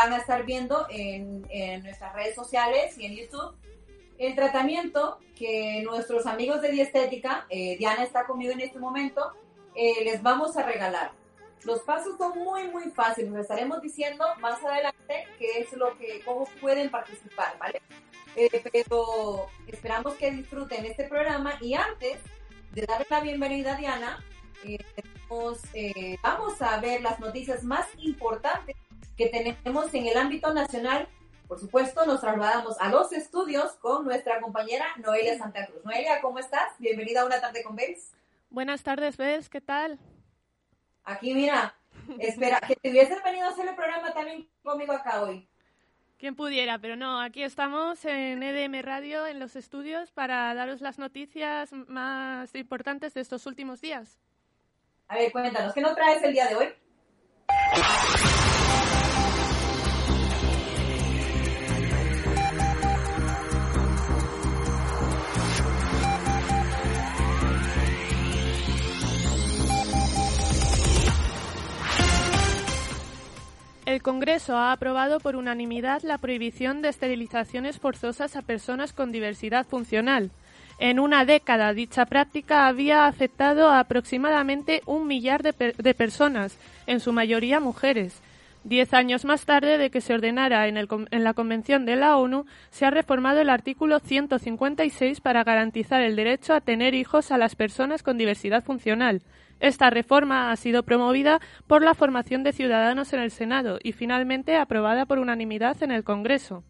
van a estar viendo en, en nuestras redes sociales y en YouTube, el tratamiento que nuestros amigos de Diestética, eh, Diana está conmigo en este momento, eh, les vamos a regalar. Los pasos son muy, muy fáciles. Les estaremos diciendo más adelante qué es lo que, cómo pueden participar, ¿vale? Eh, pero esperamos que disfruten este programa y antes de darle la bienvenida a Diana, eh, tenemos, eh, vamos a ver las noticias más importantes que tenemos en el ámbito nacional. Por supuesto, nos trasladamos a los estudios con nuestra compañera Noelia Santa Cruz. Noelia, ¿cómo estás? Bienvenida a una tarde con Bels. Buenas tardes, Bels, ¿qué tal? Aquí, mira, espera, que te hubieses venido a hacer el programa también conmigo acá hoy. Quien pudiera, pero no, aquí estamos en EDM Radio, en los estudios, para daros las noticias más importantes de estos últimos días. A ver, cuéntanos, ¿qué nos traes el día de hoy? El Congreso ha aprobado por unanimidad la prohibición de esterilizaciones forzosas a personas con diversidad funcional. En una década, dicha práctica había afectado a aproximadamente un millar de, per de personas, en su mayoría mujeres. Diez años más tarde de que se ordenara en, en, la Convención de la ONU, se ha reformado el artículo 156 para garantizar el derecho a tener hijos a las personas con diversidad funcional. Esta reforma ha sido promovida por la formación de ciudadanos en el Senado y finalmente aprobada por unanimidad en el Congreso.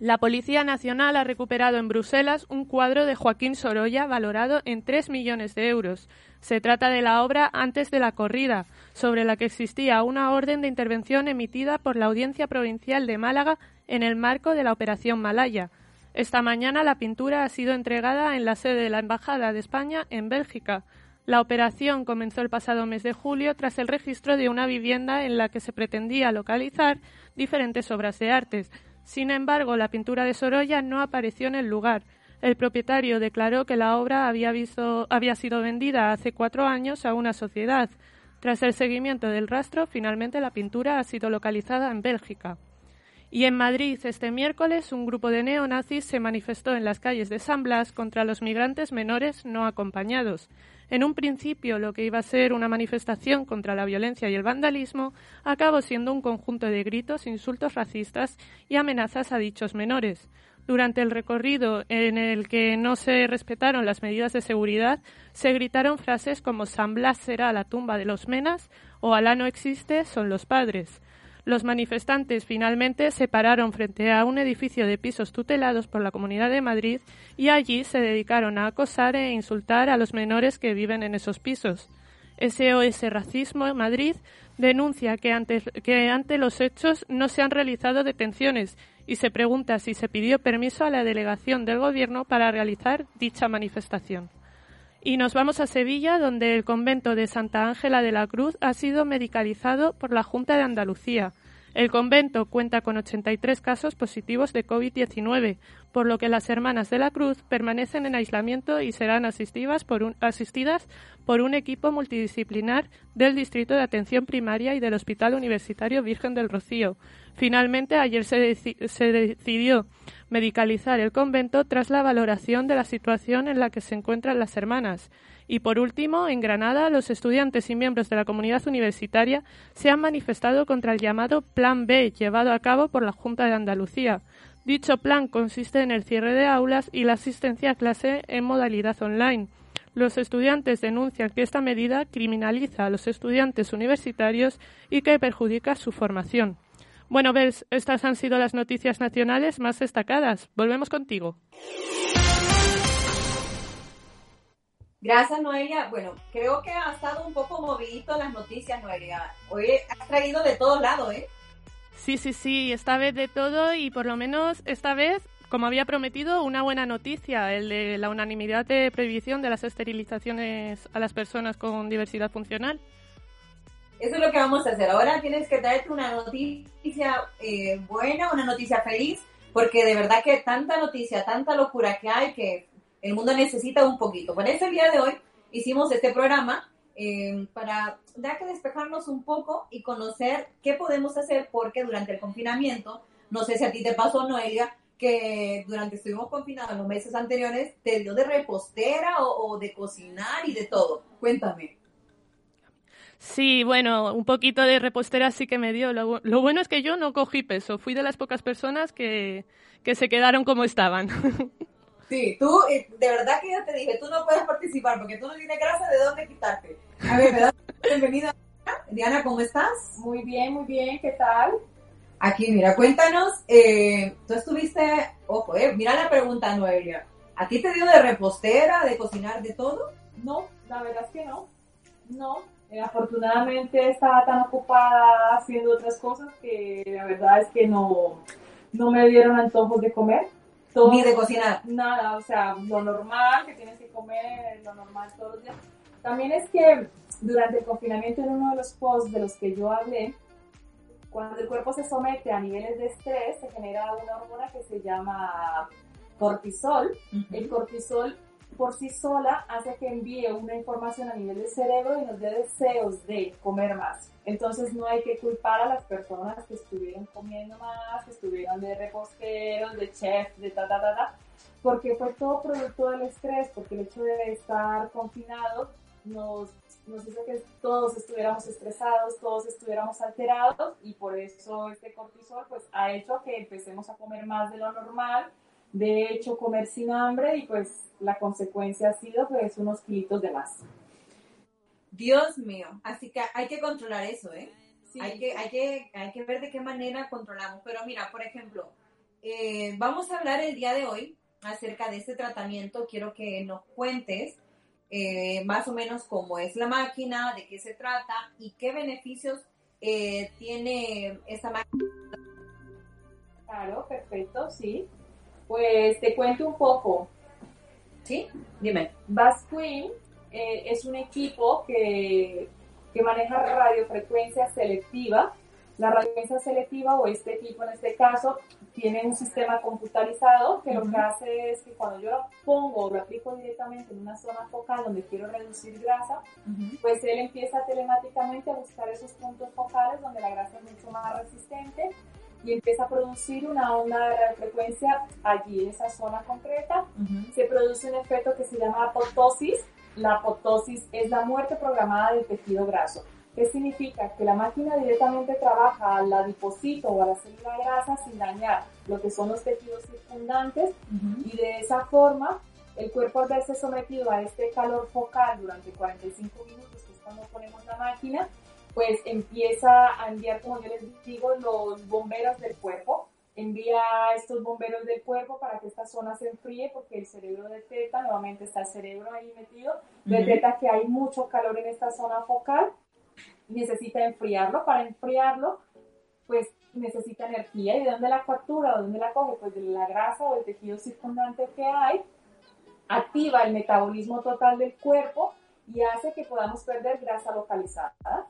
La Policía Nacional ha recuperado en Bruselas un cuadro de Joaquín Sorolla valorado en 3 millones de euros. Se trata de la obra Antes de la corrida, sobre la que existía una orden de intervención emitida por la Audiencia Provincial de Málaga en el marco de la Operación Malaya. Esta mañana la pintura ha sido entregada en la sede de la Embajada de España en Bélgica. La operación comenzó el pasado mes de julio tras el registro de una vivienda en la que se pretendía localizar diferentes obras de artes. Sin embargo, la pintura de Sorolla no apareció en el lugar. El propietario declaró que la obra había, había sido vendida hace cuatro años a una sociedad. Tras el seguimiento del rastro, finalmente la pintura ha sido localizada en Bélgica. Y en Madrid, este miércoles, un grupo de neonazis se manifestó en las calles de San Blas contra los migrantes menores no acompañados. En un principio, lo que iba a ser una manifestación contra la violencia y el vandalismo acabó siendo un conjunto de gritos, insultos racistas y amenazas a dichos menores. Durante el recorrido en el que no se respetaron las medidas de seguridad, se gritaron frases como San Blas será la tumba de los menas o Alá no existe, son los padres. Los manifestantes finalmente se pararon frente a un edificio de pisos tutelados por la Comunidad de Madrid y allí se dedicaron a acosar e insultar a los menores que viven en esos pisos. SOS Racismo en Madrid denuncia que ante, que ante los hechos no se han realizado detenciones y se pregunta si se pidió permiso a la delegación del Gobierno para realizar dicha manifestación. Y nos vamos a Sevilla, donde el convento de Santa Ángela de la Cruz ha sido medicalizado por la Junta de Andalucía. El convento cuenta con 83 casos positivos de COVID-19, por lo que las Hermanas de la Cruz permanecen en aislamiento y serán asistidas por un, equipo multidisciplinar del Distrito de Atención Primaria y del Hospital Universitario Virgen del Rocío. Finalmente, ayer se decidió medicalizar el convento tras la valoración de la situación en la que se encuentran las hermanas. Y por último, en Granada, los estudiantes y miembros de la comunidad universitaria se han manifestado contra el llamado Plan B llevado a cabo por la Junta de Andalucía. Dicho plan consiste en el cierre de aulas y la asistencia a clase en modalidad online. Los estudiantes denuncian que esta medida criminaliza a los estudiantes universitarios y que perjudica su formación. Bueno, Bels, estas han sido las noticias nacionales más destacadas. Volvemos contigo. Gracias, Noelia. Bueno, creo que ha estado un poco movidito las noticias, Noelia. Hoy has traído de todos lados, ¿eh? Sí, sí, sí, esta vez de todo y por lo menos esta vez, como había prometido, una buena noticia, el de la unanimidad de prohibición de las esterilizaciones a las personas con diversidad funcional. Eso es lo que vamos a hacer. Ahora tienes que traerte una noticia eh, buena, una noticia feliz, porque de verdad que tanta noticia, tanta locura que hay que el mundo necesita un poquito. Por eso el día de hoy hicimos este programa eh, para dar que despejarnos un poco y conocer qué podemos hacer, porque durante el confinamiento, no sé si a ti te pasó, Noelia, que durante estuvimos confinados los meses anteriores, te dio de repostera o, de cocinar y de todo. Cuéntame. Sí, bueno, un poquito de repostera sí que me dio. Lo, lo, bueno es que yo no cogí peso. Fui de las pocas personas que, que se quedaron como estaban. Sí, tú, eh, de verdad que yo te dije, tú no puedes participar porque tú no tienes grasa de dónde quitarte. A ver, ¿verdad? Bienvenida. Diana, ¿cómo estás? Muy bien, muy bien, ¿qué tal? Aquí, mira, cuéntanos, eh, tú estuviste, ojo, eh, mira la pregunta, Noelia. ¿A ti te dio de repostera, de cocinar, de todo? No, la verdad es que no. No, eh, afortunadamente estaba tan ocupada haciendo otras cosas que la verdad es que no, no me dieron antojos de comer. Todo, Ni de cocinar. Nada, o sea, lo normal que tienes que comer, lo normal todos los días. También es que durante el confinamiento en uno de los posts de los que yo hablé, cuando el cuerpo se somete a niveles de estrés, se genera una hormona que se llama cortisol. Uh -huh. El cortisol por sí sola hace que envíe una información a nivel del cerebro y nos dé deseos de comer más. Entonces no hay que culpar a las personas que estuvieron comiendo más, que estuvieron de reposteros, de chef, de ta, ta, ta, ta, porque fue todo producto del estrés, porque el hecho de estar confinados nos, nos hizo que todos estuviéramos estresados, todos estuviéramos alterados y por eso este cortisol pues ha hecho que empecemos a comer más de lo normal, de hecho comer sin hambre y pues la consecuencia ha sido pues unos kilitos de más. Dios mío, así que hay que controlar eso, ¿eh? Sí. Hay, que, hay, que, hay que ver de qué manera controlamos. Pero mira, por ejemplo, eh, vamos a hablar el día de hoy acerca de este tratamiento. Quiero que nos cuentes eh, más o menos cómo es la máquina, de qué se trata y qué beneficios eh, tiene esta máquina. Claro, perfecto, sí. Pues te cuento un poco. ¿Sí? Dime. Basquin eh, es un equipo que, que maneja radiofrecuencia selectiva. La radiofrecuencia selectiva o este equipo en este caso tiene un sistema computarizado que uh -huh. lo que hace es que cuando yo lo pongo, lo aplico directamente en una zona focal donde quiero reducir grasa, uh -huh. pues él empieza telemáticamente a buscar esos puntos focales donde la grasa es mucho más resistente y empieza a producir una onda de frecuencia allí en esa zona concreta. Uh -huh. Se produce un efecto que se llama apoptosis. La apoptosis es la muerte programada del tejido graso. ¿Qué significa? Que la máquina directamente trabaja al adipocito o a la célula grasa sin dañar lo que son los tejidos circundantes uh -huh. y de esa forma el cuerpo al verse sometido a este calor focal durante 45 minutos, que es cuando ponemos la máquina, pues empieza a enviar, como yo les digo, los bomberos del cuerpo. Envía estos bomberos del cuerpo para que esta zona se enfríe porque el cerebro detecta, nuevamente está el cerebro ahí metido, uh -huh. detecta que hay mucho calor en esta zona focal necesita enfriarlo. Para enfriarlo, pues necesita energía. ¿Y de dónde la captura? ¿De dónde la coge? Pues de la grasa o el tejido circundante que hay. Activa el metabolismo total del cuerpo y hace que podamos perder grasa localizada.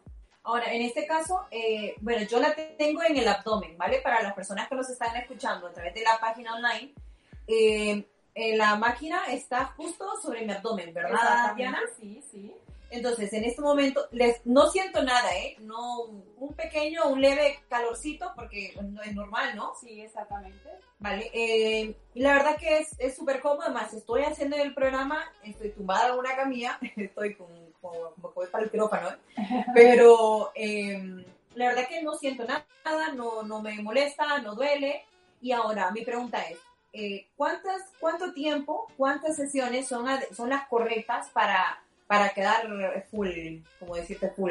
Ahora, en este caso, eh, bueno, yo la tengo en el abdomen, ¿vale? Para las personas que nos están escuchando a través de la página online, eh, la máquina está justo sobre mi abdomen, ¿verdad, Diana? Sí, sí. Entonces, en este momento, les, no siento nada, ¿eh? No, un pequeño, un leve calorcito, porque no es normal, ¿no? Sí, exactamente. Vale, eh, y la verdad que es súper cómodo, además, estoy haciendo el programa, estoy tumbada en una camilla, estoy con, como, como voy para el quirófano, ¿eh? pero em, la verdad que no siento nada, no, no me molesta, no duele, y ahora mi pregunta es, eh, ¿cuántas, ¿cuánto tiempo, cuántas sesiones son, son las correctas para para quedar full, como decirte full,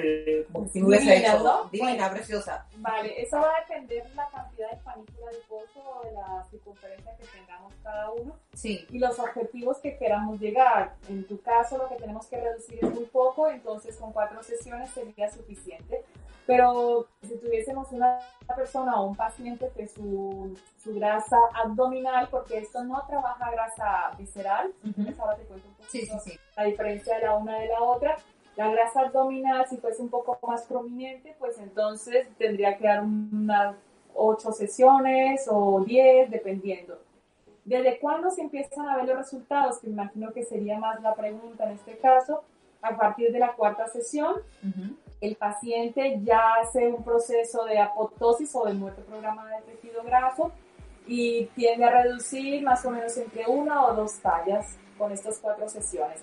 como si hubiese divina, hecho, divina, preciosa. Vale, eso va a depender de la cantidad de panícula adiposo o de la circunferencia que tengamos cada uno sí. y los objetivos que queramos llegar. En tu caso, lo que tenemos que reducir es muy poco, entonces con cuatro sesiones sería suficiente. Pero si tuviésemos una persona o un paciente que su, su grasa abdominal, porque esto no trabaja grasa visceral, entonces ahora te cuento un poco sí, sí, sí. la diferencia de la una de la otra. La grasa abdominal, si fuese un poco más prominente, pues entonces tendría que dar unas ocho sesiones o diez, dependiendo. ¿Desde cuándo se empiezan a ver los resultados? Que imagino que sería más la pregunta en este caso. A partir de la cuarta sesión, el paciente ya hace un proceso de apoptosis o de muerte programada del tejido graso y tiende a reducir más o menos entre una o dos tallas con estas cuatro sesiones.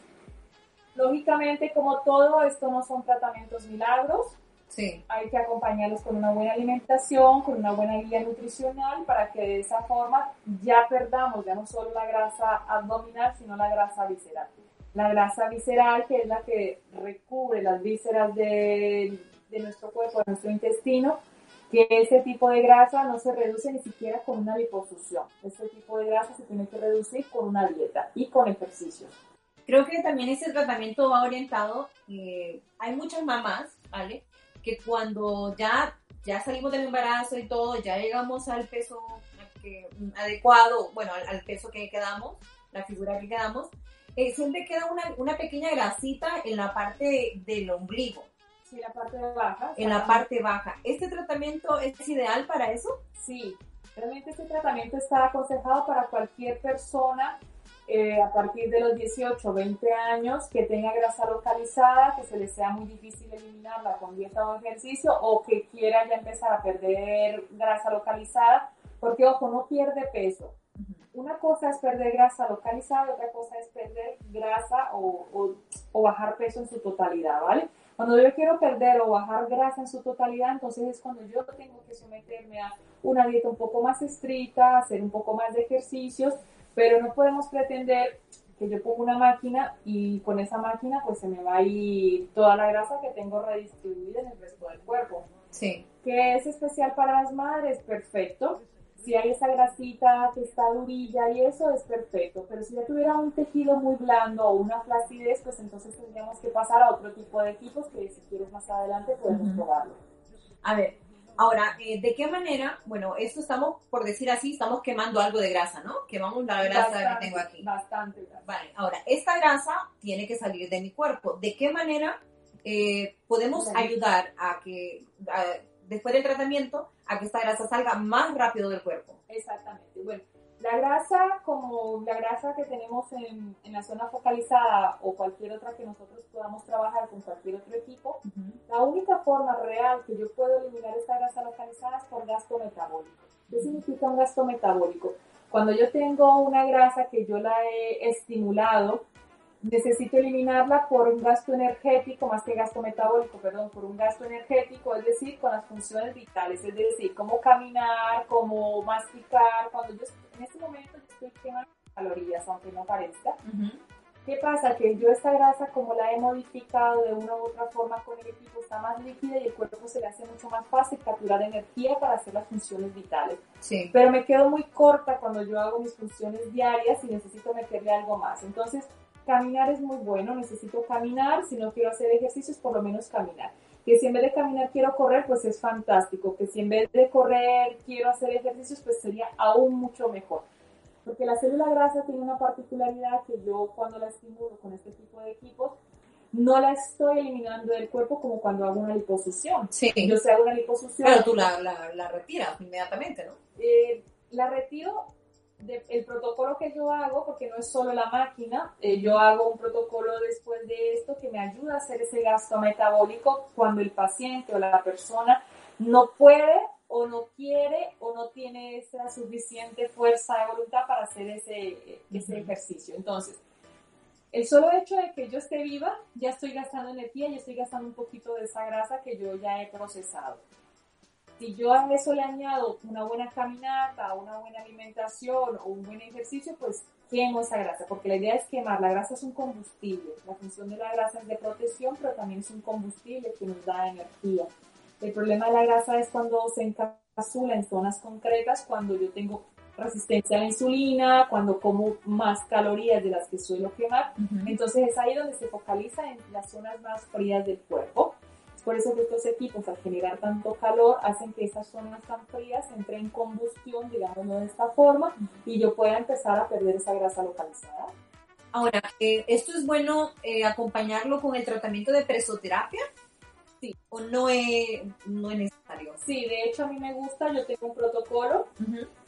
Lógicamente, como todo, esto no son tratamientos milagros. Sí. Hay que acompañarlos con una buena alimentación, con una buena guía nutricional para que de esa forma ya perdamos ya no solo la grasa abdominal, sino la grasa visceral la grasa visceral, que es la que recubre las vísceras de, de nuestro cuerpo, de nuestro intestino, que ese tipo de grasa no se reduce ni siquiera con una liposucción. Este tipo de grasa se tiene que reducir con una dieta y con ejercicios. Creo que también ese tratamiento va orientado, eh, hay muchas mamás, ¿vale? Que cuando ya, ya salimos del embarazo y todo, ya llegamos al peso adecuado, bueno, al, al peso que quedamos, la figura que quedamos, eh, siempre queda una, una, pequeña grasita en la parte del ombligo. Sí, la parte baja. En la parte baja. ¿Este tratamiento es ideal para eso? Sí, realmente este tratamiento está aconsejado para cualquier persona eh, a partir de los 18 o 20 años que tenga grasa localizada, que se le sea muy difícil eliminarla con dieta o ejercicio o que quiera ya empezar a perder grasa localizada, porque ojo, no pierde peso, una cosa es perder grasa localizada, otra cosa es perder grasa o, o, bajar peso en su totalidad, ¿vale? Cuando yo quiero perder o bajar grasa en su totalidad, entonces es cuando yo tengo que someterme a una dieta un poco más estricta, hacer un poco más de ejercicios, pero no podemos pretender que yo pongo una máquina y con esa máquina pues se me va a ir toda la grasa que tengo redistribuida en el resto del cuerpo. Sí. ¿Qué es especial para las madres? Perfecto si hay esa grasita que está durilla y eso es perfecto, pero si ya tuviera un tejido muy blando o una flacidez, pues entonces tendríamos que pasar a otro tipo de equipos que si quieres más adelante podemos probarlo. A ver, ahora, eh, ¿de qué manera? Bueno, esto estamos, por decir así, estamos quemando algo de grasa, ¿no? Quemamos la grasa que tengo aquí. Bastante grasa. Vale, ahora, esta grasa tiene que salir de mi cuerpo. ¿De qué manera eh, podemos ayudar a que después del tratamiento a que esta grasa salga más rápido del cuerpo. Exactamente. Bueno, la grasa, como la grasa que tenemos en, en la zona focalizada o cualquier otra que nosotros podamos trabajar con cualquier otro equipo, la única forma real que yo puedo eliminar esta grasa localizada es por gasto metabólico. ¿Qué significa un gasto metabólico? Cuando yo tengo una grasa que yo la he estimulado, necesito eliminarla por un gasto energético, más que gasto metabólico, perdón, por un gasto energético, es decir, con las funciones vitales, es decir, cómo caminar, cómo masticar, cuando yo en este momento estoy quemando calorías, aunque no parezca. ¿Qué pasa? Que yo esta grasa, como la he modificado de una u otra forma con el equipo, está más líquida y el cuerpo se le hace mucho más fácil capturar energía para hacer las funciones vitales. Sí. Pero me quedo muy corta cuando yo hago mis funciones diarias y necesito meterle algo más. Entonces, Caminar es muy bueno, necesito caminar, si no quiero hacer ejercicios, por lo menos caminar. Que si en vez de caminar quiero correr, pues es fantástico. Que si en vez de correr quiero hacer ejercicios, pues sería aún mucho mejor. Porque la célula grasa tiene una particularidad que yo cuando la estimulo con este tipo de equipos, no la estoy eliminando del cuerpo como cuando hago una liposucción. Sí. Yo si hago una liposucción... Pero tú la, la, la retiras inmediatamente, ¿no? Eh, la retiro el protocolo que yo hago, porque no es solo la máquina, eh, yo hago un protocolo después de esto que me ayuda a hacer ese gasto metabólico cuando el paciente o la persona no puede o no quiere o no tiene esa suficiente fuerza de voluntad para hacer ese, ese ejercicio. Entonces, el solo hecho de que yo esté viva, ya estoy gastando energía y estoy gastando un poquito de esa grasa que yo ya he procesado. Si yo a eso le añado una buena caminata, una buena alimentación o un buen ejercicio, pues quemo esa grasa, porque la idea es quemar. La grasa es un combustible. La función de la grasa es de protección, pero también es un combustible que nos da energía. El problema de la grasa es cuando se encapsula en zonas concretas, cuando yo tengo resistencia a la insulina, cuando como más calorías de las que suelo quemar. Entonces es ahí donde se focaliza en las zonas más frías del cuerpo. Por eso que estos equipos, al generar tanto calor, hacen que esas zonas tan frías entren en combustión, digámoslo de esta forma, y yo pueda empezar a perder esa grasa localizada. Ahora, eh, ¿esto es bueno eh, acompañarlo con el tratamiento de presoterapia? Sí. ¿O no es, no es necesario? Sí, de hecho a mí me gusta, yo tengo un protocolo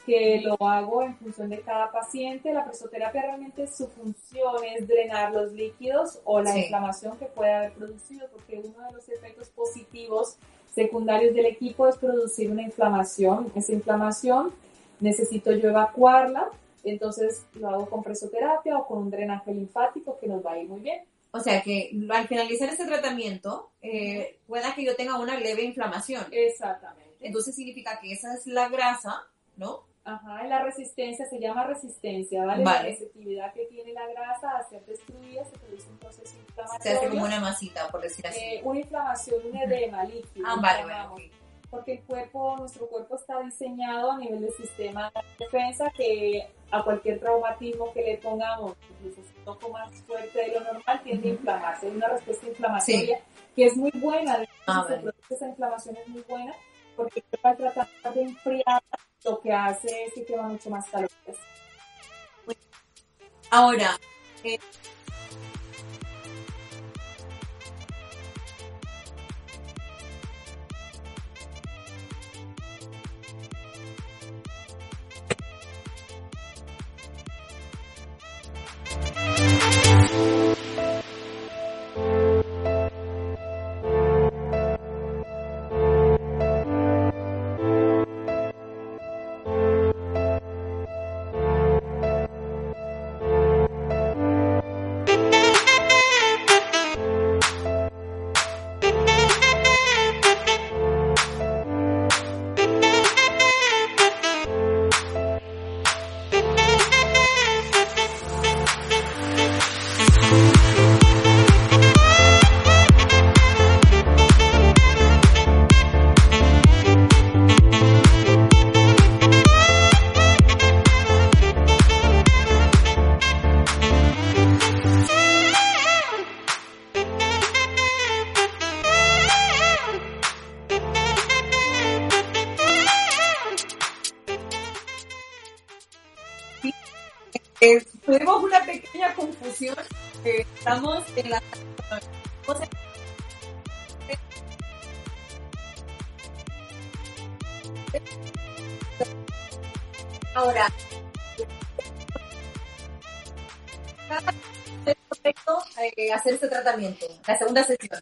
que lo hago en función de cada paciente. La presoterapia realmente su función es drenar los líquidos o la inflamación que puede haber producido, porque uno de los efectos positivos secundarios del equipo es producir una inflamación. Esa inflamación necesito yo evacuarla, entonces lo hago con presoterapia o con un drenaje linfático que nos va a ir muy bien. O sea que al finalizar este tratamiento, eh, pueda que yo tenga una leve inflamación. Exactamente. Entonces significa que esa es la grasa, ¿no? Ajá, en la resistencia se llama resistencia, ¿vale? La receptividad que tiene la grasa a ser destruida se produce un proceso inflamatorio. Se hace como una masita, por decir así. Eh, una inflamación, un edema líquido. Ah, vale, vale. Porque el cuerpo, nuestro cuerpo está diseñado a nivel del sistema de defensa que a cualquier traumatismo que le pongamos, incluso un poco más fuerte de lo normal, tiende a inflamarse. Hay una respuesta inflamatoria que es muy buena. Ah, Esa inflamación es muy buena porque al tratar de enfriar lo que hace es que quema mucho más calorías. Ahora, eh, es correcto eh, hacer este tratamiento, la segunda sesión.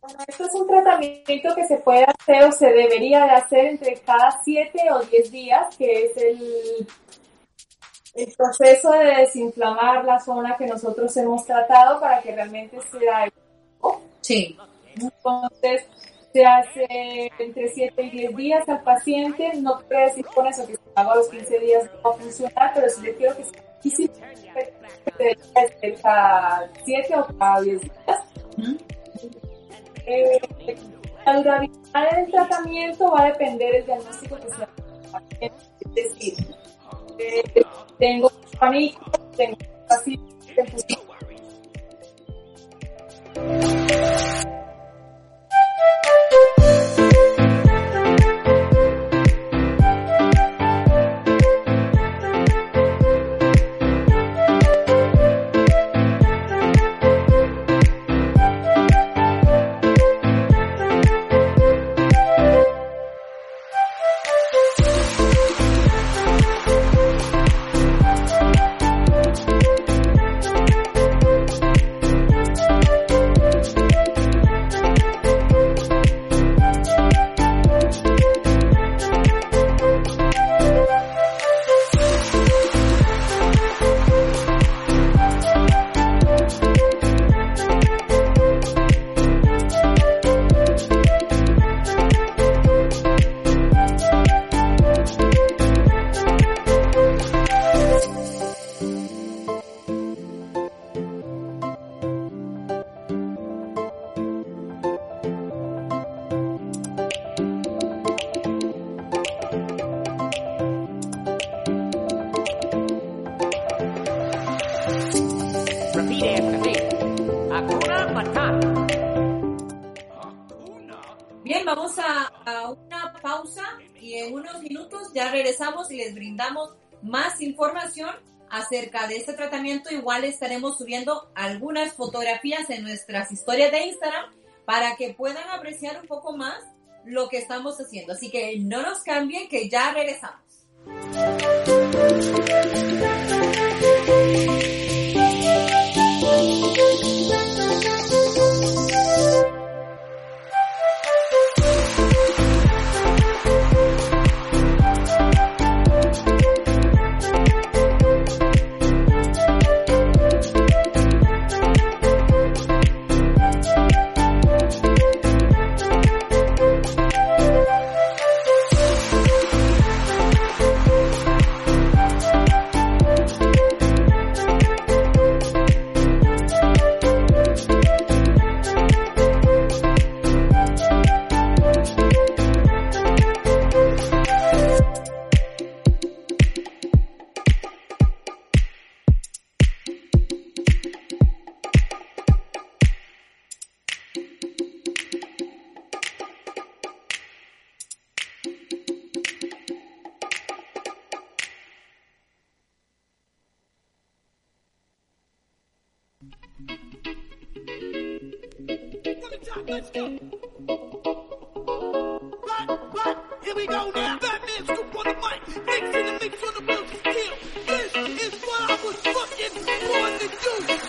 Bueno, esto es un tratamiento que se puede hacer o se debería de hacer entre cada 7 o 10 días, que es el, el proceso de desinflamar la zona que nosotros hemos tratado para que realmente sea Sí. Entonces, se hace entre 7 y 10 días al paciente. No quiere decir con eso que si hago a los 15 días no va a funcionar, pero si le quiero que sea difícil, cada 7 o cada 10 días. Eh, la durabilidad del tratamiento va a depender del diagnóstico que se Es decir, eh, tengo pánico, tengo así, vamos brindamos más información acerca de este tratamiento. Igual estaremos subiendo algunas fotografías en nuestras historias de Instagram para que puedan apreciar un poco más lo que estamos haciendo. Así que no nos cambien, que ya regresamos. This is what I was fucking born to do.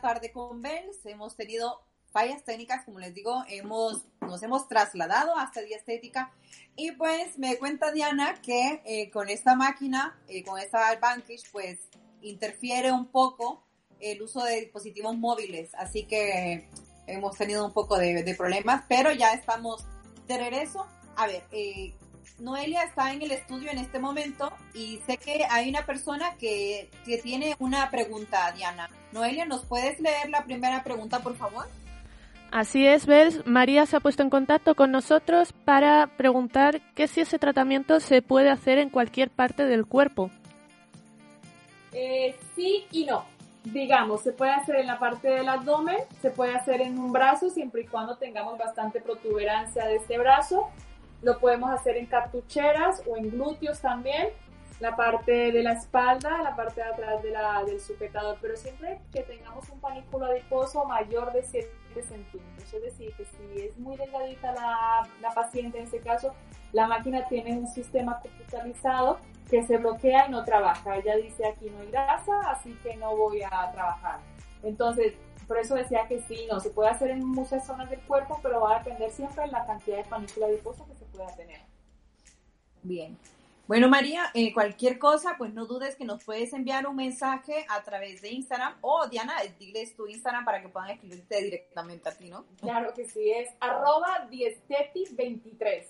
Tarde con Bells. Hemos tenido fallas técnicas, como les digo, hemos, nos hemos trasladado hasta Día Estética. Y pues me cuenta Diana que eh, con esta máquina, eh, con esta Vanquish, pues interfiere un poco el uso de dispositivos móviles. Así que hemos tenido un poco de, de problemas, pero ya estamos de regreso. A ver, eh, Noelia está en el estudio en este momento y sé que hay una persona que, que tiene una pregunta, Diana. Noelia, ¿nos puedes leer la primera pregunta, por favor? Así es, Bels. María se ha puesto en contacto con nosotros para preguntar que si ese tratamiento se puede hacer en cualquier parte del cuerpo. Eh, sí y no. Digamos, se puede hacer en la parte del abdomen, se puede hacer en un brazo siempre y cuando tengamos bastante protuberancia de este brazo. Lo podemos hacer en cartucheras o en glúteos también. La parte de la espalda, la parte de atrás de la, del sujetador, pero siempre que tengamos un panículo adiposo mayor de 7 centímetros. Es decir, que si es muy delgadita la, la paciente en este caso, la máquina tiene un sistema computarizado que se bloquea y no trabaja. Ella dice aquí no hay grasa, así que no voy a trabajar. Entonces, por eso decía que sí, no, se puede hacer en muchas zonas del cuerpo, pero va a depender siempre de la cantidad de panícula adiposa que se pueda tener. Bien. Bueno, María, eh, cualquier cosa, pues no dudes que nos puedes enviar un mensaje a través de Instagram o Diana, diles tu Instagram para que puedan escribirte directamente a ti, ¿no? Claro que sí, es arroba diestetic23.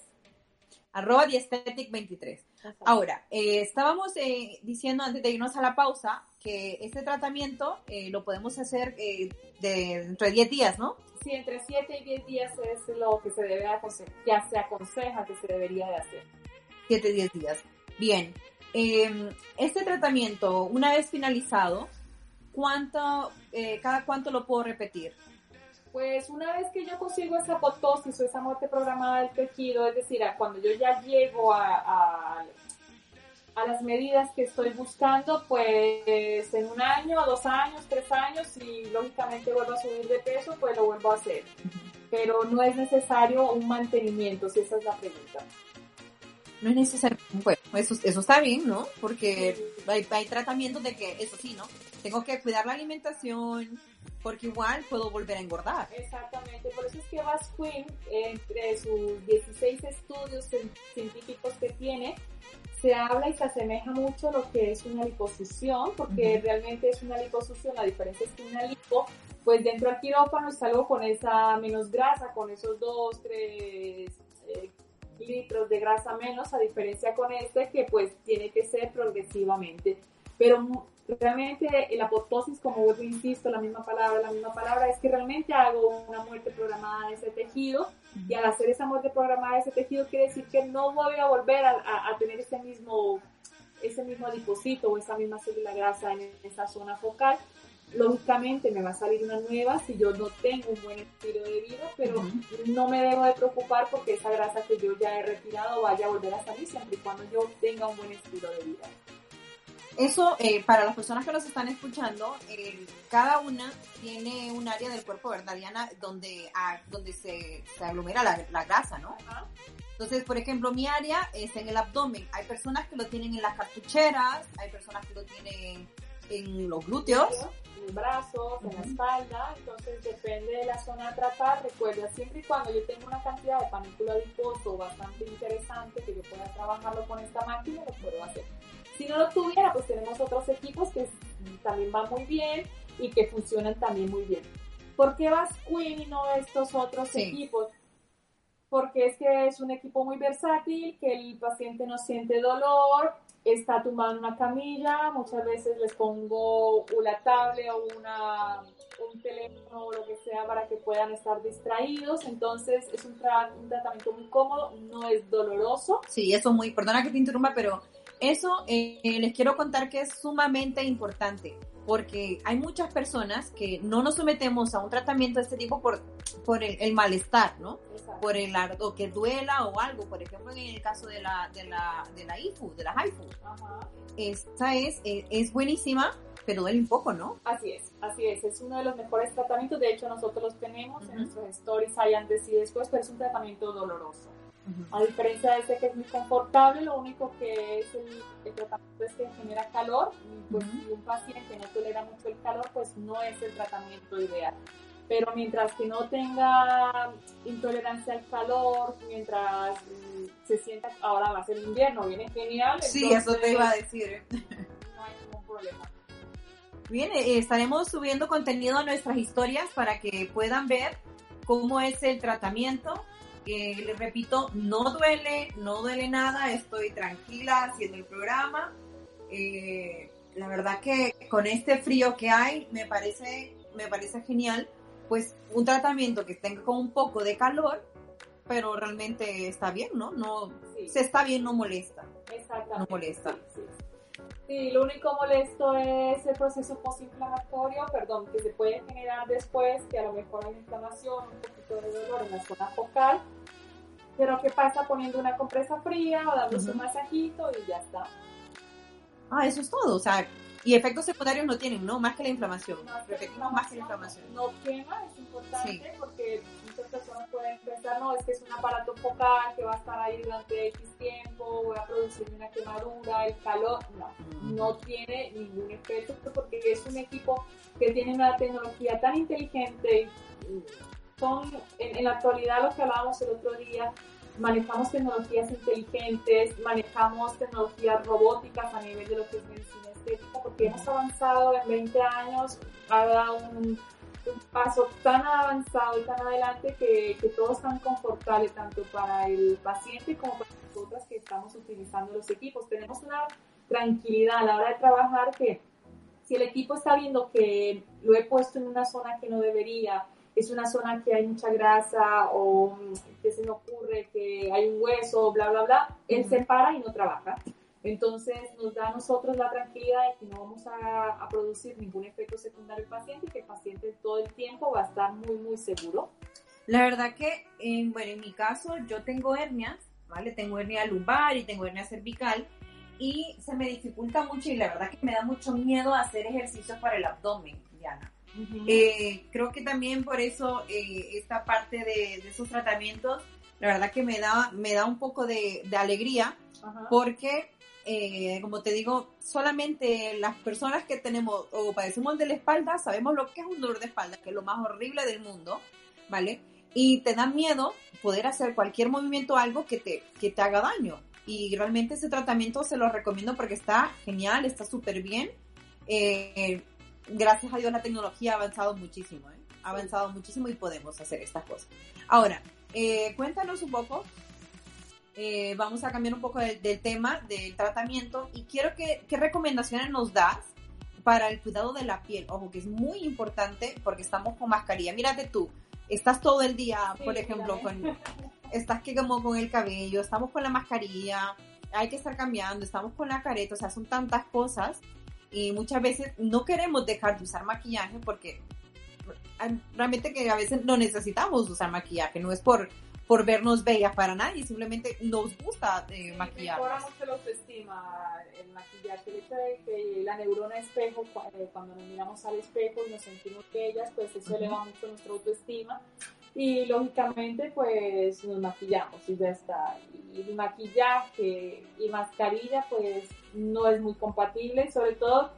Arroba diestetic23. Ahora, eh, estábamos eh, diciendo antes de irnos a la pausa que este tratamiento eh, lo podemos hacer eh, de, dentro de 10 días, ¿no? Sí, entre 7 y 10 días es lo que se debe aconsejar, ya se aconseja que se debería de hacer. 7, 10 días. Bien. Eh, este tratamiento, una vez finalizado, ¿cuánto, eh, cada cuánto lo puedo repetir? Pues una vez que yo consigo esa apotosis o esa muerte programada del tejido, es decir, a cuando yo ya llego a, a, a las medidas que estoy buscando, pues en un año, dos años, tres años, y lógicamente vuelvo a subir de peso, pues lo vuelvo a hacer. Pero no es necesario un mantenimiento, si esa es la pregunta. No es necesario. Bueno, eso, eso está bien, ¿no? Porque hay, hay tratamientos de que, eso sí, ¿no? Tengo que cuidar la alimentación, porque igual puedo volver a engordar. Exactamente, por eso es que Bas Quinn, entre sus 16 estudios cien- científicos que tiene, se habla y se asemeja mucho a lo que es una liposucción, porque realmente es una liposucción, la diferencia es que una lipo, pues dentro del quirófano salgo con esa menos grasa, con esos 2, 3 litros de grasa menos, a diferencia con este que pues tiene que ser progresivamente. Pero realmente la apotosis, como vuelvo e insisto, la misma palabra, la misma palabra, es que realmente hago una muerte programada de ese tejido y al hacer esa muerte programada de ese tejido quiere decir que no voy a volver a, a- a tener ese mismo, ese mismo adipocito o esa misma célula grasa en esa zona focal. Lógicamente me va a salir una nueva si yo no tengo un buen estilo de vida, pero Ujú. no me debo de preocupar porque esa grasa que yo ya he retirado vaya a volver a salir siempre y cuando yo tenga un buen estilo de vida. Eso, eh, para las personas que nos están escuchando, eh, cada una tiene un área del cuerpo, ¿verdad, Diana? Donde, ah, donde se, se aglomera la, la grasa, ¿no? Ajá. Entonces, por ejemplo, mi área es en el abdomen. Hay personas que lo tienen en las cartucheras, hay personas que lo tienen en los glúteos. Los brazos, en la espalda, entonces depende de la zona a tratar. Recuerda, siempre y cuando yo tenga una cantidad de panículo adiposo bastante interesante que yo pueda trabajarlo con esta máquina, lo puedo hacer. Si no lo tuviera, pues tenemos otros equipos que también van muy bien y que funcionan también muy bien. ¿Por qué vas Queen y no estos otros Sí. equipos? Porque es que es un equipo muy versátil, que el paciente no siente dolor, está tumbado en una camilla, muchas veces les pongo una tablet o una, un teléfono o lo que sea para que puedan estar distraídos, entonces es un, tra- un tratamiento muy cómodo, no es doloroso. Sí, eso es muy, perdona que te interrumpa, pero eso eh, les quiero contar que es sumamente importante, porque hay muchas personas que no nos sometemos a un tratamiento de este tipo por, por el, el malestar, ¿no? Por el o que duela o algo, por ejemplo en el caso de la, de la, de la IFU, de la HIFU, Ajá. esta es, eh, es buenísima, pero duele un poco, ¿no? Así es, así es, es uno de los mejores tratamientos, de hecho nosotros los tenemos en Ujú. nuestros stories, hay antes y después, pero es un tratamiento doloroso. A diferencia de este que es muy confortable, lo único que es el, el tratamiento es que genera calor, y pues si un paciente no tolera mucho el calor, pues no es el tratamiento ideal. Pero mientras que no tenga intolerancia al calor, mientras mm, se sienta, ahora va a ser invierno, viene genial. Sí, eso te iba a decir. No hay ningún problema. Bien, eh, estaremos subiendo contenido a nuestras historias para que puedan ver cómo es el tratamiento. Eh, les repito, no duele, no duele nada, estoy tranquila haciendo el programa. Eh, la verdad que con este frío que hay me parece, me parece genial, pues un tratamiento que tenga con un poco de calor, pero realmente está bien, ¿no? No, Sí. se está bien, no molesta. Exactamente. No molesta. Sí, sí. Sí, lo único molesto es el proceso postinflamatorio, perdón, que se puede generar después, que a lo mejor hay inflamación, un poquito de dolor en la zona focal. Pero ¿qué pasa poniendo una compresa fría o dándose Ujú. un masajito y ya está? Ah, eso es todo, o sea, y efectos secundarios no tienen, ¿no? Más que la inflamación. No, Repetimos más que la inflamación. No quema, es importante Sí. porque muchas personas pueden pensar, no, es que es un aparato focal que va a estar ahí durante X tiempo, voy a producir una quemadura, el calor. No, no tiene ningún efecto porque es un equipo que tiene una tecnología tan inteligente. Son, en, en la actualidad, lo que hablábamos el otro día, manejamos tecnologías inteligentes, manejamos tecnologías robóticas a nivel de lo que es medicina porque hemos avanzado en 20 años, ha dado un, un paso tan avanzado y tan adelante que, que todo es tan confortable tanto para el paciente como para nosotras que estamos utilizando los equipos. Tenemos una tranquilidad a la hora de trabajar que si el equipo está viendo que lo he puesto en una zona que no debería, es una zona que hay mucha grasa o que se me ocurre que hay un hueso, bla, bla, bla, él Ujú. se para y no trabaja. Entonces nos da a nosotros la tranquilidad de que no vamos a, a producir ningún efecto secundario al paciente y que el paciente todo el tiempo va a estar muy, muy seguro. La verdad que, en, bueno, en mi caso, yo tengo hernias, ¿vale? Tengo hernia lumbar y tengo hernia cervical y se me dificulta mucho y la verdad que me da mucho miedo hacer ejercicios para el abdomen, Diana. Eh, creo que también por eso eh, esta parte de, de esos tratamientos, la verdad que me da, me da un poco de, de alegría Ajá. porque, eh, como te digo, solamente las personas que tenemos o padecemos de la espalda sabemos lo que es un dolor de espalda, que es lo más horrible del mundo, ¿vale? Y te da miedo poder hacer cualquier movimiento, algo que te, que te haga daño. Y realmente ese tratamiento se lo recomiendo porque está genial, está súper bien. Eh, gracias a Dios la tecnología ha avanzado muchísimo, ¿eh? Ha avanzado muchísimo y podemos hacer estas cosas. Ahora, eh, cuéntanos un poco eh, vamos a cambiar un poco del, del tema del tratamiento y quiero que, ¿qué recomendaciones nos das para el cuidado de la piel? Ojo, que es muy importante porque estamos con mascarilla. Mírate tú, estás todo el día, Sí, por ejemplo, con, estás que como con el cabello, estamos con la mascarilla, hay que estar cambiando, estamos con la careta, o sea, son tantas cosas y muchas veces no queremos dejar de usar maquillaje porque realmente que a veces no necesitamos usar maquillaje, no es por, por vernos bellas para nadie, simplemente nos gusta eh, Mejora maquillarnos. mucho la autoestima, el maquillaje, el hecho de que la neurona espejo, eh, cuando nos miramos al espejo y nos sentimos bellas, pues eso Ujú. eleva mucho nuestra autoestima y lógicamente pues nos maquillamos y ya está. Y maquillaje y mascarilla pues no es muy compatible, sobre todo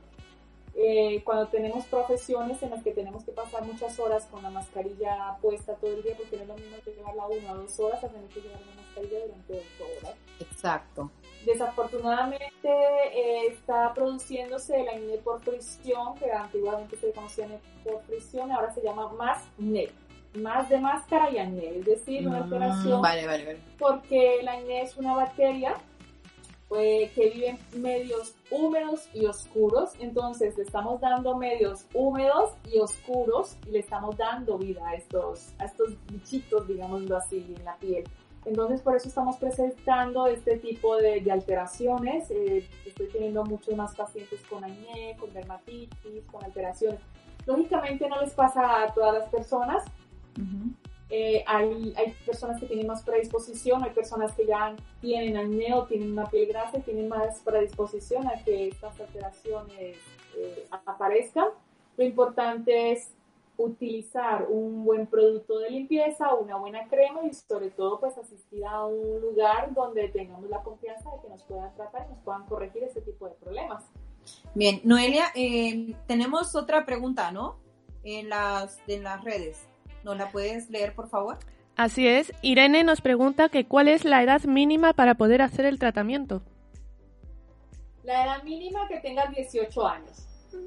eh, cuando tenemos profesiones en las que tenemos que pasar muchas horas con la mascarilla puesta todo el día, porque no es lo mismo que llevarla una o dos horas a tener que llevar una mascarilla durante ocho horas. Exacto. Desafortunadamente eh, está produciéndose la acné por fricción, que antiguamente se conocía por fricción, ahora se llama más NE, más de máscara y acné, es decir, una Mm, alteración vale, vale, vale. porque la acné es una bacteria pues, que vive en medios húmedos y oscuros, entonces le estamos dando medios húmedos y oscuros y le estamos dando vida a estos, a estos bichitos, digámoslo así, en la piel. Entonces por eso estamos presentando este tipo de, de alteraciones. Eh, estoy teniendo muchos más pacientes con acné, con dermatitis, con alteraciones. Lógicamente no les pasa a todas las personas, Ujú. Eh, hay, hay personas que tienen más predisposición, hay personas que ya tienen acné o tienen una piel grasa y tienen más predisposición a que estas alteraciones eh, aparezcan. Lo importante es utilizar un buen producto de limpieza, una buena crema y sobre todo pues asistir a un lugar donde tengamos la confianza de que nos puedan tratar y nos puedan corregir ese tipo de problemas. Bien, Noelia, eh, tenemos otra pregunta, ¿no? En las, en las redes. ¿Nos la puedes leer, por favor? Así es, Irene nos pregunta que cuál es la edad mínima para poder hacer el tratamiento. La edad mínima que tengas 18 años. Sí,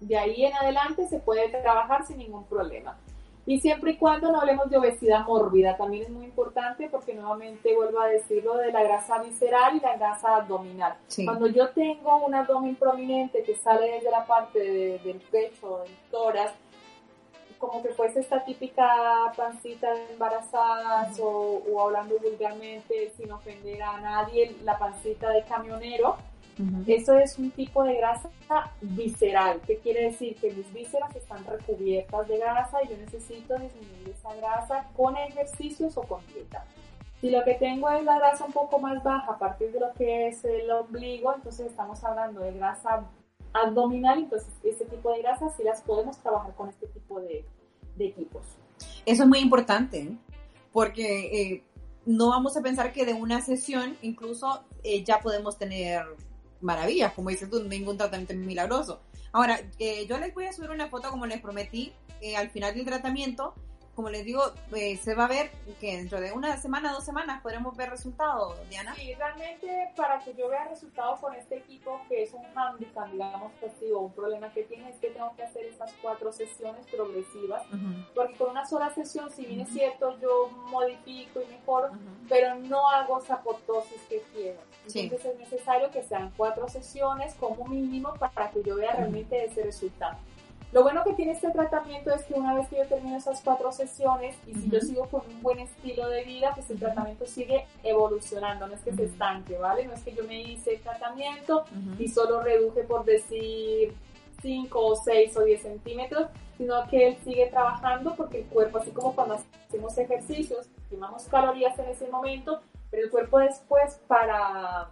De ahí en adelante se puede trabajar sin ningún problema. Y siempre y cuando no hablemos de obesidad mórbida, también es muy importante porque nuevamente vuelvo a decirlo de la grasa visceral y la grasa abdominal. Sí. Cuando yo tengo un abdomen prominente que sale desde la parte de- del pecho, del tórax, como que fuese esta típica pancita de embarazadas o, o hablando vulgarmente sin ofender a nadie, la pancita de camionero, eso es un tipo de grasa visceral, que quiere decir que mis vísceras están recubiertas de grasa y yo necesito disminuir esa grasa con ejercicios o con dieta. Si lo que tengo es la grasa un poco más baja a partir de lo que es el ombligo, entonces estamos hablando de grasa abdominal, entonces este tipo de grasas sí las podemos trabajar con este tipo de, de equipos. Eso es muy importante, ¿eh? porque eh, no vamos a pensar que de una sesión incluso eh, ya podemos tener maravillas, como dices tú, ningún tratamiento milagroso. Ahora, eh, yo les voy a subir una foto como les prometí eh, al final del tratamiento. Como les digo, eh, se va a ver que dentro de una semana, dos semanas podremos ver resultados, Diana. Sí, realmente para que yo vea resultados con este equipo, que es un handicap, digamos, pues, digo, un problema que tiene es que tengo que hacer estas cuatro sesiones progresivas, porque con una sola sesión, si bien es cierto, yo modifico y mejoro, pero no hago esa apotosis que quiero. Sí. Entonces es necesario que sean cuatro sesiones como mínimo para que yo vea realmente ese resultado. Lo bueno que tiene este tratamiento es que una vez que yo termino esas cuatro sesiones y si yo Ujú. sigo con un buen estilo de vida, pues el tratamiento sigue evolucionando, no es que se Ujú. estanque, ¿vale? No es que yo me hice el tratamiento Ujú. y solo reduje por decir 5 o 6 o 10 centímetros, sino que él sigue trabajando porque el cuerpo, así como cuando hacemos ejercicios, quemamos calorías en ese momento, pero el cuerpo después para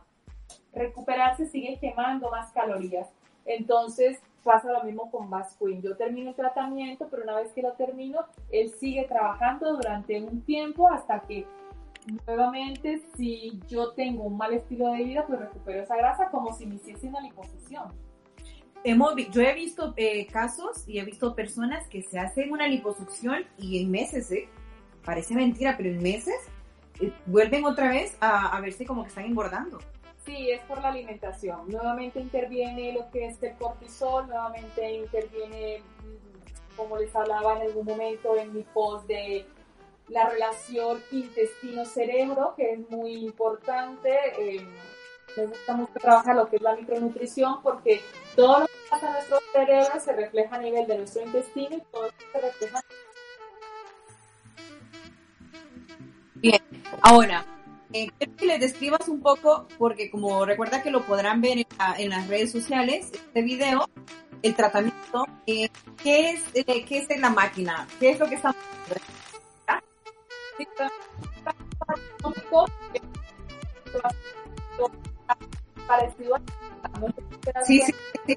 recuperarse sigue quemando más calorías. Entonces pasa lo mismo con Bass Queen. Yo termino el tratamiento, pero una vez que lo termino, él sigue trabajando durante un tiempo hasta que nuevamente, si yo tengo un mal estilo de vida, pues recupero esa grasa como si me hiciese una liposucción. Yo he visto eh, casos y he visto personas que se hacen una liposucción y en meses, ¿eh? parece mentira, pero en meses eh, vuelven otra vez a, a verse como que están engordando. Sí, es por la alimentación. Nuevamente interviene lo que es el cortisol, nuevamente interviene, mm, como les hablaba en algún momento en mi post, de la relación intestino-cerebro, que es muy importante. Eh, me gusta mucho trabajar lo que es la micronutrición, porque todo lo que pasa en nuestro cerebro se refleja a nivel de nuestro intestino y todo se refleja Bien, ahora, eh, quiero que les describas un poco, porque como recuerda que lo podrán ver en, la- en las redes sociales, este video, el tratamiento, eh, ¿qué, es, eh, ¿qué es en la máquina? ¿Qué es lo que estamos parecido Sí, sí, sí.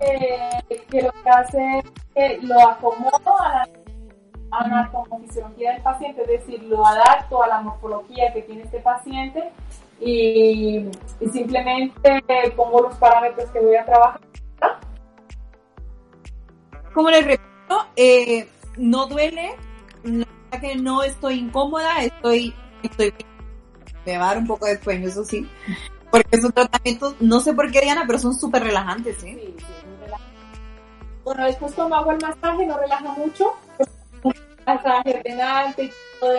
Eh, que lo que hace que lo acomodo anatomofisiología del paciente, es decir, lo adapto a la morfología que tiene este paciente y, y simplemente pongo los parámetros que voy a trabajar. Como les repito, eh, no duele, la verdad que no estoy incómoda, estoy, estoy me va a dar un poco de sueño, eso sí, porque son tratamientos, no sé por qué Diana, pero son súper relajantes, ¿eh? Sí, sí, muy relajante. Bueno, después cuando hago el masaje no relaja mucho, renante y todo.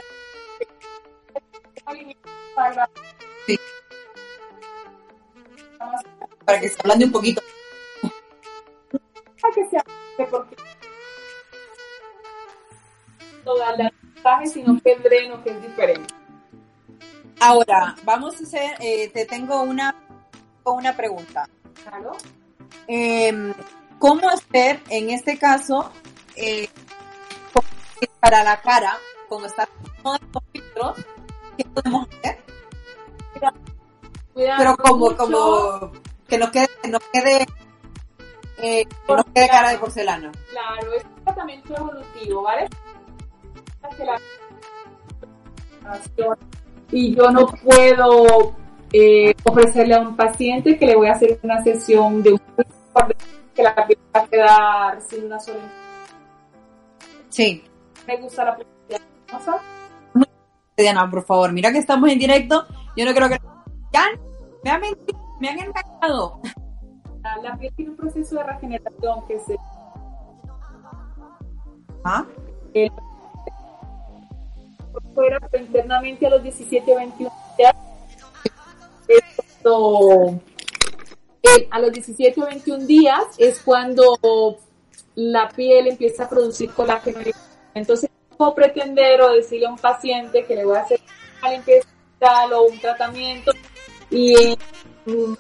Sí. Para que se hablando un poquito. que se hace porque toda la masaje, sino que el dreno que es diferente. Ahora, vamos a hacer, eh, te tengo una, una pregunta. Claro. Eh, ¿Cómo hacer, en este caso, eh, para la cara, cuando está con estos filtros, qué podemos hacer? Cuidado Pero como, mucho. como, que nos quede, que nos quede, eh, que nos quede cara de porcelana. Claro, es un tratamiento evolutivo, ¿vale? Y yo no puedo eh, ofrecerle a un paciente que le voy a hacer una sesión de un que la piel va a quedar sin una sola. Sí. Me gusta la hermosa. Diana, por favor, mira que estamos en directo. Yo no creo que... Ya, me han mentido, me han engañado. La, piel tiene un proceso de regeneración que se ¿Ah? el- fuera, pero internamente a los 17 o 21 días. Esto, eh, a los 17 o 21 días es cuando la piel empieza a producir colágeno. Entonces, puedo pretender o decirle a un paciente que le voy a hacer una limpieza o un tratamiento y en mm,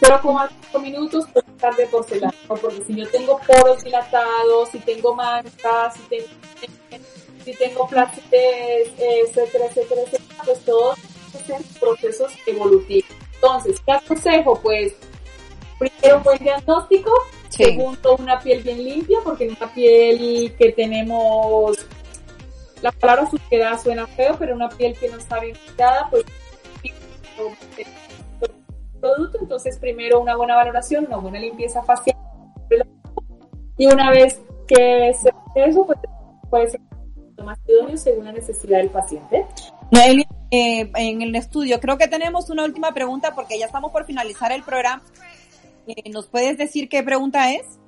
0,5 minutos puedo estar de porcelana, porque si yo tengo poros dilatados, si tengo manchas, si tengo, si tengo flacidez, etcétera, etcétera, etcétera, pues todos son procesos evolutivos. Entonces, ¿qué aconsejo? Pues primero buen diagnóstico, Sí. segundo una piel bien limpia, porque en una piel que tenemos, la palabra suciedad suena feo, pero una piel que no está bien cuidada, pues producto, entonces primero una buena valoración, una buena limpieza facial y una vez que se hace eso, pues puede ser más idóneo según la necesidad del paciente. Noelia, eh, en el estudio, creo que tenemos una última pregunta porque ya estamos por finalizar el programa. Eh, ¿Nos puedes decir qué pregunta es?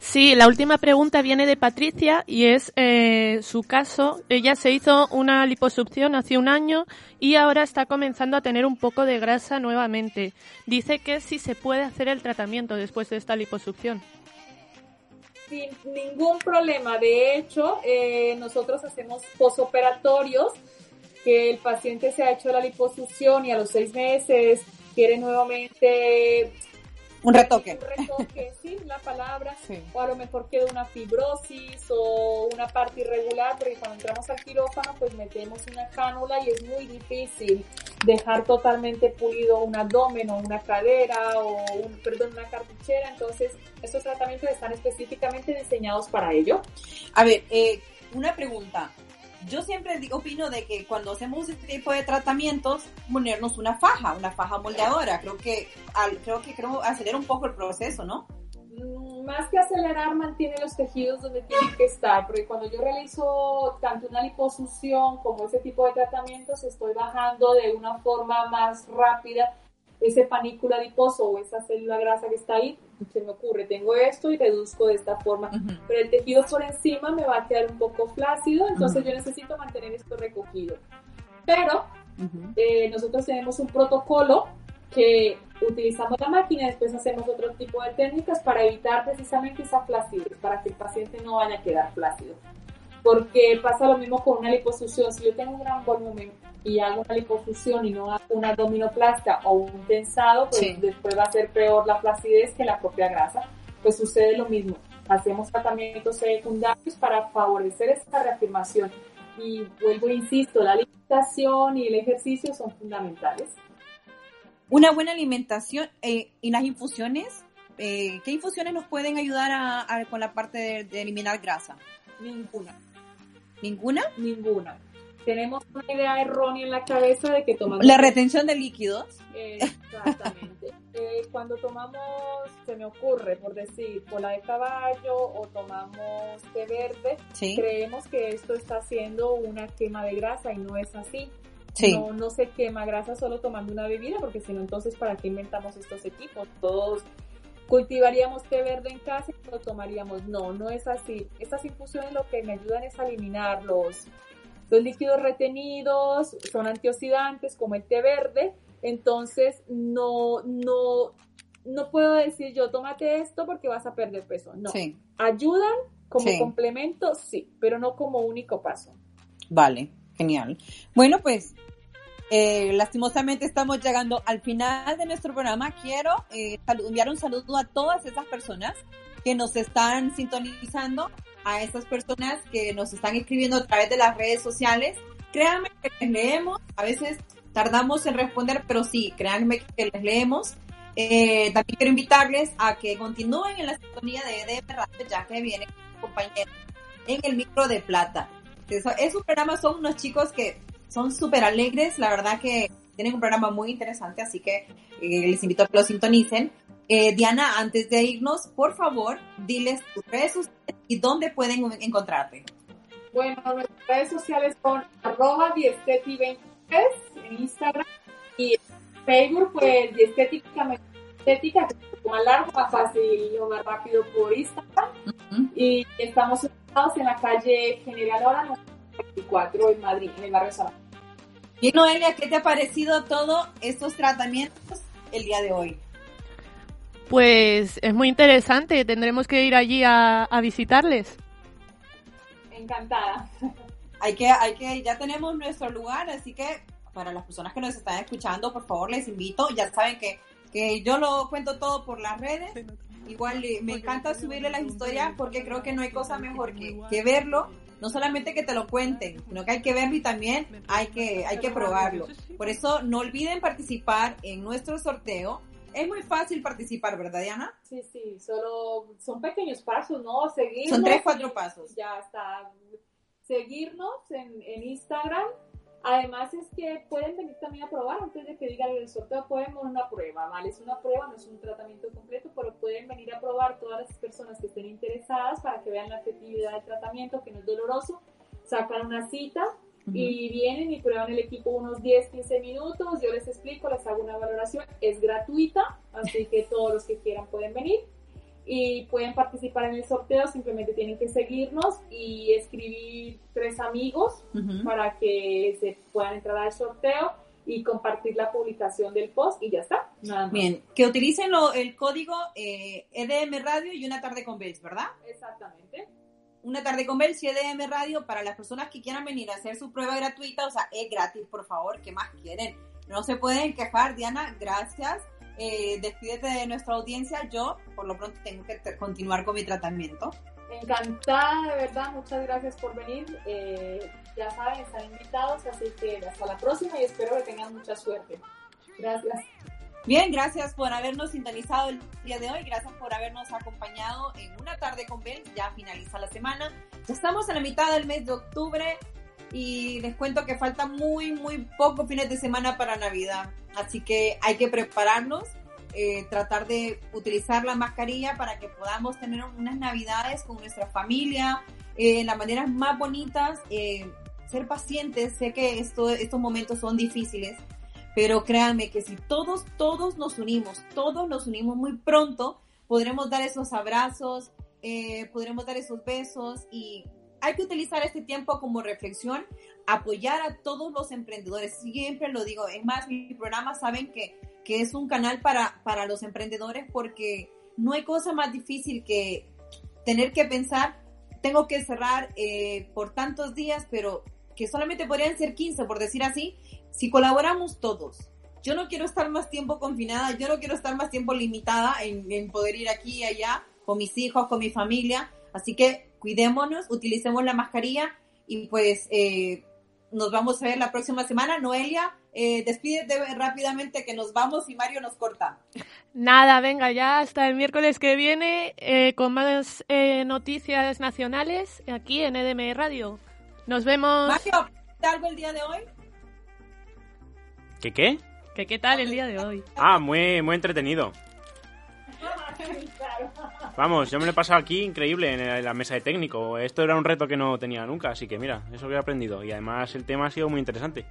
Sí, la última pregunta viene de Patricia y es eh, su caso. Ella se hizo una liposucción hace un año y ahora está comenzando a tener un poco de grasa nuevamente. Dice que si se puede hacer el tratamiento después de esta liposucción. Sin ningún problema, de hecho, eh, nosotros hacemos posoperatorios que el paciente se ha hecho la liposucción y a los seis meses quiere nuevamente Un retoque. un retoque, sí, la palabra, Sí. o a lo mejor queda una fibrosis o una parte irregular, porque cuando entramos al quirófano pues metemos una cánula y es muy difícil dejar totalmente pulido un abdomen o una cadera o un, perdón, una cartuchera, entonces estos tratamientos están específicamente diseñados para ello. A ver, eh, una pregunta. Yo siempre opino de que cuando hacemos este tipo de tratamientos, ponernos una faja, una faja moldeadora. Creo que, al- creo que creo acelera un poco el proceso, ¿no? Mm, Más que acelerar, mantiene los tejidos donde tienen que estar, porque cuando yo realizo tanto una liposucción como ese tipo de tratamientos, estoy bajando de una forma más rápida ese panículo adiposo o esa célula grasa que está ahí. Se me ocurre, tengo esto y reduzco de esta forma, Ujú. pero el tejido por encima me va a quedar un poco flácido, entonces yo necesito mantener esto recogido. Pero eh, nosotros tenemos un protocolo que utilizamos la máquina y después hacemos otro tipo de técnicas para evitar precisamente esa flacidez, para que el paciente no vaya a quedar flácido. Porque pasa lo mismo con una liposucción. Si yo tengo un gran volumen y hago una liposucción y no hago una abdominoplastia o un tensado, pues Sí. después va a ser peor la flacidez que la propia grasa. Pues sucede lo mismo. Hacemos tratamientos secundarios para favorecer esta reafirmación. Y vuelvo e insisto, la alimentación y el ejercicio son fundamentales. Una buena alimentación eh, y las infusiones. eh, ¿Qué infusiones nos pueden ayudar a, a- con la parte de, de eliminar grasa? Ninguna, ¿Ninguna? ninguna. Tenemos una idea errónea en la cabeza de que tomando... La retención de líquidos. Exactamente. Eh, cuando tomamos, se me ocurre, por decir, cola de caballo o tomamos té verde, Sí. creemos que esto está haciendo una quema de grasa y no es así. Sí. No, no se quema grasa solo tomando una bebida, porque si no, entonces, ¿para qué inventamos estos equipos? Todos cultivaríamos té verde en casa y lo tomaríamos. No, no es así. Estas infusiones lo que me ayudan es a eliminar los, los líquidos retenidos, son antioxidantes como el té verde, entonces no, no, no puedo decir yo, tómate esto porque vas a perder peso. No. Sí. ¿Ayudan como Sí. complemento? Sí, pero no como único paso. Vale, genial. Bueno, pues eh, lastimosamente estamos llegando al final de nuestro programa. Quiero eh, enviar un saludo a todas esas personas que nos están sintonizando, a estas personas que nos están escribiendo a través de las redes sociales. Créanme que les leemos, a veces tardamos en responder, pero sí, créanme que les leemos. Eh, también quiero invitarles a que continúen en la sintonía de EDM Radio, ya que viene compañero en el micro de plata. Eso, es un programa, son unos chicos que son súper alegres, la verdad que tienen un programa muy interesante, así que eh, les invito a que lo sintonicen. Eh, Diana, antes de irnos, por favor, diles tus redes sociales y dónde pueden encontrarte. Bueno, nuestras redes sociales son arroba diesteti23 en Instagram y Facebook, pues diestética, estética, más largo, más fácil o más rápido por Instagram. Y estamos ubicados en la calle General Hora 24 en Madrid, en el barrio Salamanca. Y Noelia, ¿qué te ha parecido todos estos tratamientos el día de hoy? Pues es muy interesante, tendremos que ir allí a, a visitarles. Encantada. Hay que, hay que, ya tenemos nuestro lugar, así que para las personas que nos están escuchando, por favor les invito, ya saben que, que yo lo cuento todo por las redes, igual eh, me encanta subirle las historias porque creo que no hay cosa mejor que, que verlo no solamente que te lo cuenten, sino que hay que verlo y también hay que, hay que probarlo. Por eso no olviden participar en nuestro sorteo. Es muy fácil participar, ¿verdad, Diana? Sí, sí, solo son pequeños pasos, ¿no? Seguirnos. Son tres, cuatro pasos. Ya está. Seguirnos en, en Instagram. Además es que pueden venir también a probar antes de que digan el sorteo, pueden una prueba, ¿vale? Es una prueba, no es un tratamiento completo, pero pueden venir a probar todas las personas que estén interesadas para que vean la efectividad del tratamiento, que no es doloroso, sacan una cita y vienen y prueban el equipo unos 10, 15 minutos, yo les explico, les hago una valoración, es gratuita, así que todos los que quieran pueden venir y pueden participar en el sorteo, simplemente tienen que seguirnos y escribir tres amigos Ujú. para que se puedan entrar al sorteo y compartir la publicación del post y ya está. Nada más. Bien, que utilicen lo- el código eh, EDM Radio y una tarde con Bells, ¿verdad? Exactamente. Una tarde con Bells y EDM Radio para las personas que quieran venir a hacer su prueba gratuita, o sea, es gratis, por favor, ¿qué más quieren? No se pueden quejar, Diana, gracias. Eh, despídete de nuestra audiencia, yo por lo pronto tengo que continuar con mi tratamiento. Encantada, de verdad, muchas gracias por venir. Eh, ya saben, están invitados, así que hasta la próxima y espero que tengan mucha suerte. Gracias. Bien, gracias por habernos sintonizado el día de hoy, gracias por habernos acompañado en una tarde con Bel, ya finaliza la semana, ya estamos en la mitad del mes de octubre y les cuento que falta muy, muy poco fines de semana para Navidad, así que hay que prepararnos, eh, tratar de utilizar la mascarilla para que podamos tener unas Navidades con nuestra familia, eh, las maneras más bonitas, eh, ser pacientes, sé que esto, estos momentos son difíciles, pero créanme que si todos, todos nos unimos, todos nos unimos muy pronto, podremos dar esos abrazos, eh, podremos dar esos besos y hay que utilizar este tiempo como reflexión, apoyar a todos los emprendedores. Siempre lo digo, es más, mi programa saben que, que es un canal para, para los emprendedores porque no hay cosa más difícil que tener que pensar, tengo que cerrar eh, por tantos días, pero que solamente podrían ser 15, por decir así, si colaboramos todos. Yo no quiero estar más tiempo confinada, yo no quiero estar más tiempo limitada en, en poder ir aquí y allá con mis hijos, con mi familia. Así que cuidémonos, utilicemos la mascarilla y pues eh, nos vamos a ver la próxima semana. Noelia, eh, despídete rápidamente que nos vamos y Mario nos corta. Nada, venga, ya hasta el miércoles que viene eh, con más eh, noticias nacionales aquí en EDM Radio. Nos vemos. Mario, ¿te algo el día de hoy? ¿Qué qué? ¿Qué, ¿Qué tal el día de hoy? Ah, muy, muy entretenido. Vamos, yo me lo he pasado aquí increíble en la mesa de técnico. Esto era un reto que no tenía nunca, así que mira, eso que he aprendido. Y además el tema ha sido muy interesante.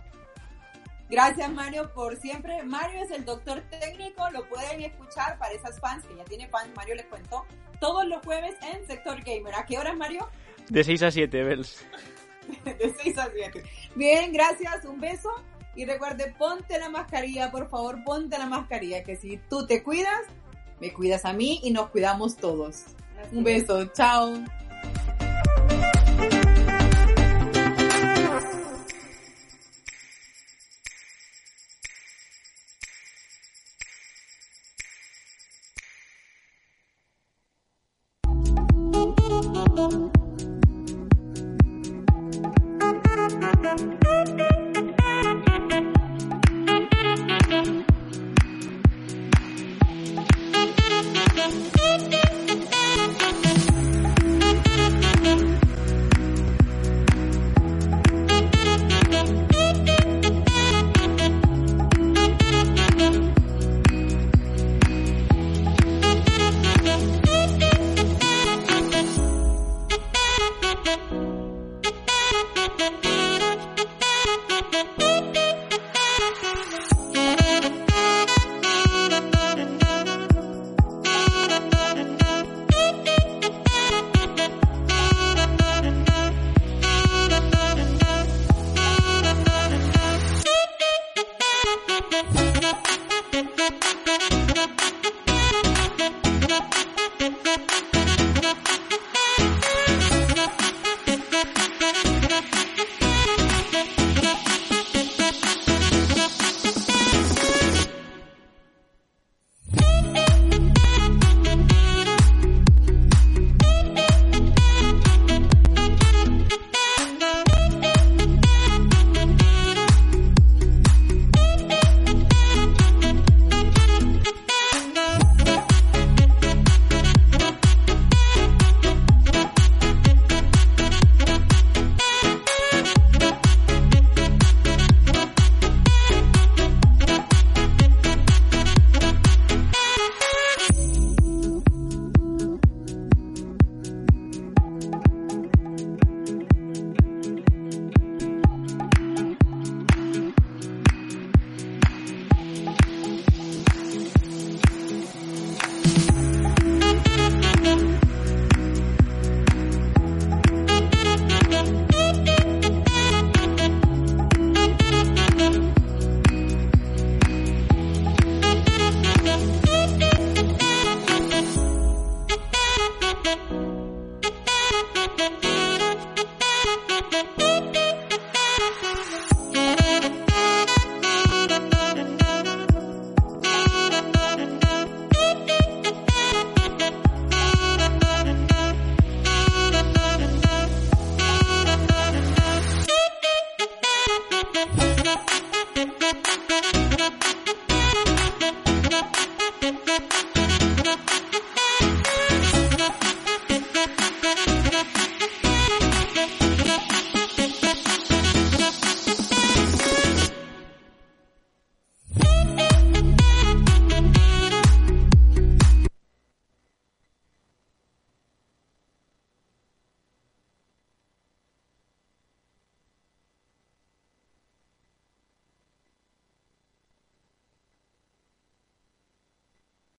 Gracias Mario por siempre. Mario es el doctor técnico, lo pueden escuchar para esas fans que ya tiene fans, Mario les cuento, todos los jueves en Sector Gamer. ¿A qué horas Mario? De 6 a 7, Bells. De 6 a 7. Bien, gracias, un beso. Y recuerde, ponte la mascarilla, por favor, ponte la mascarilla, que si tú te cuidas, me cuidas a mí y nos cuidamos todos. Un beso, chao.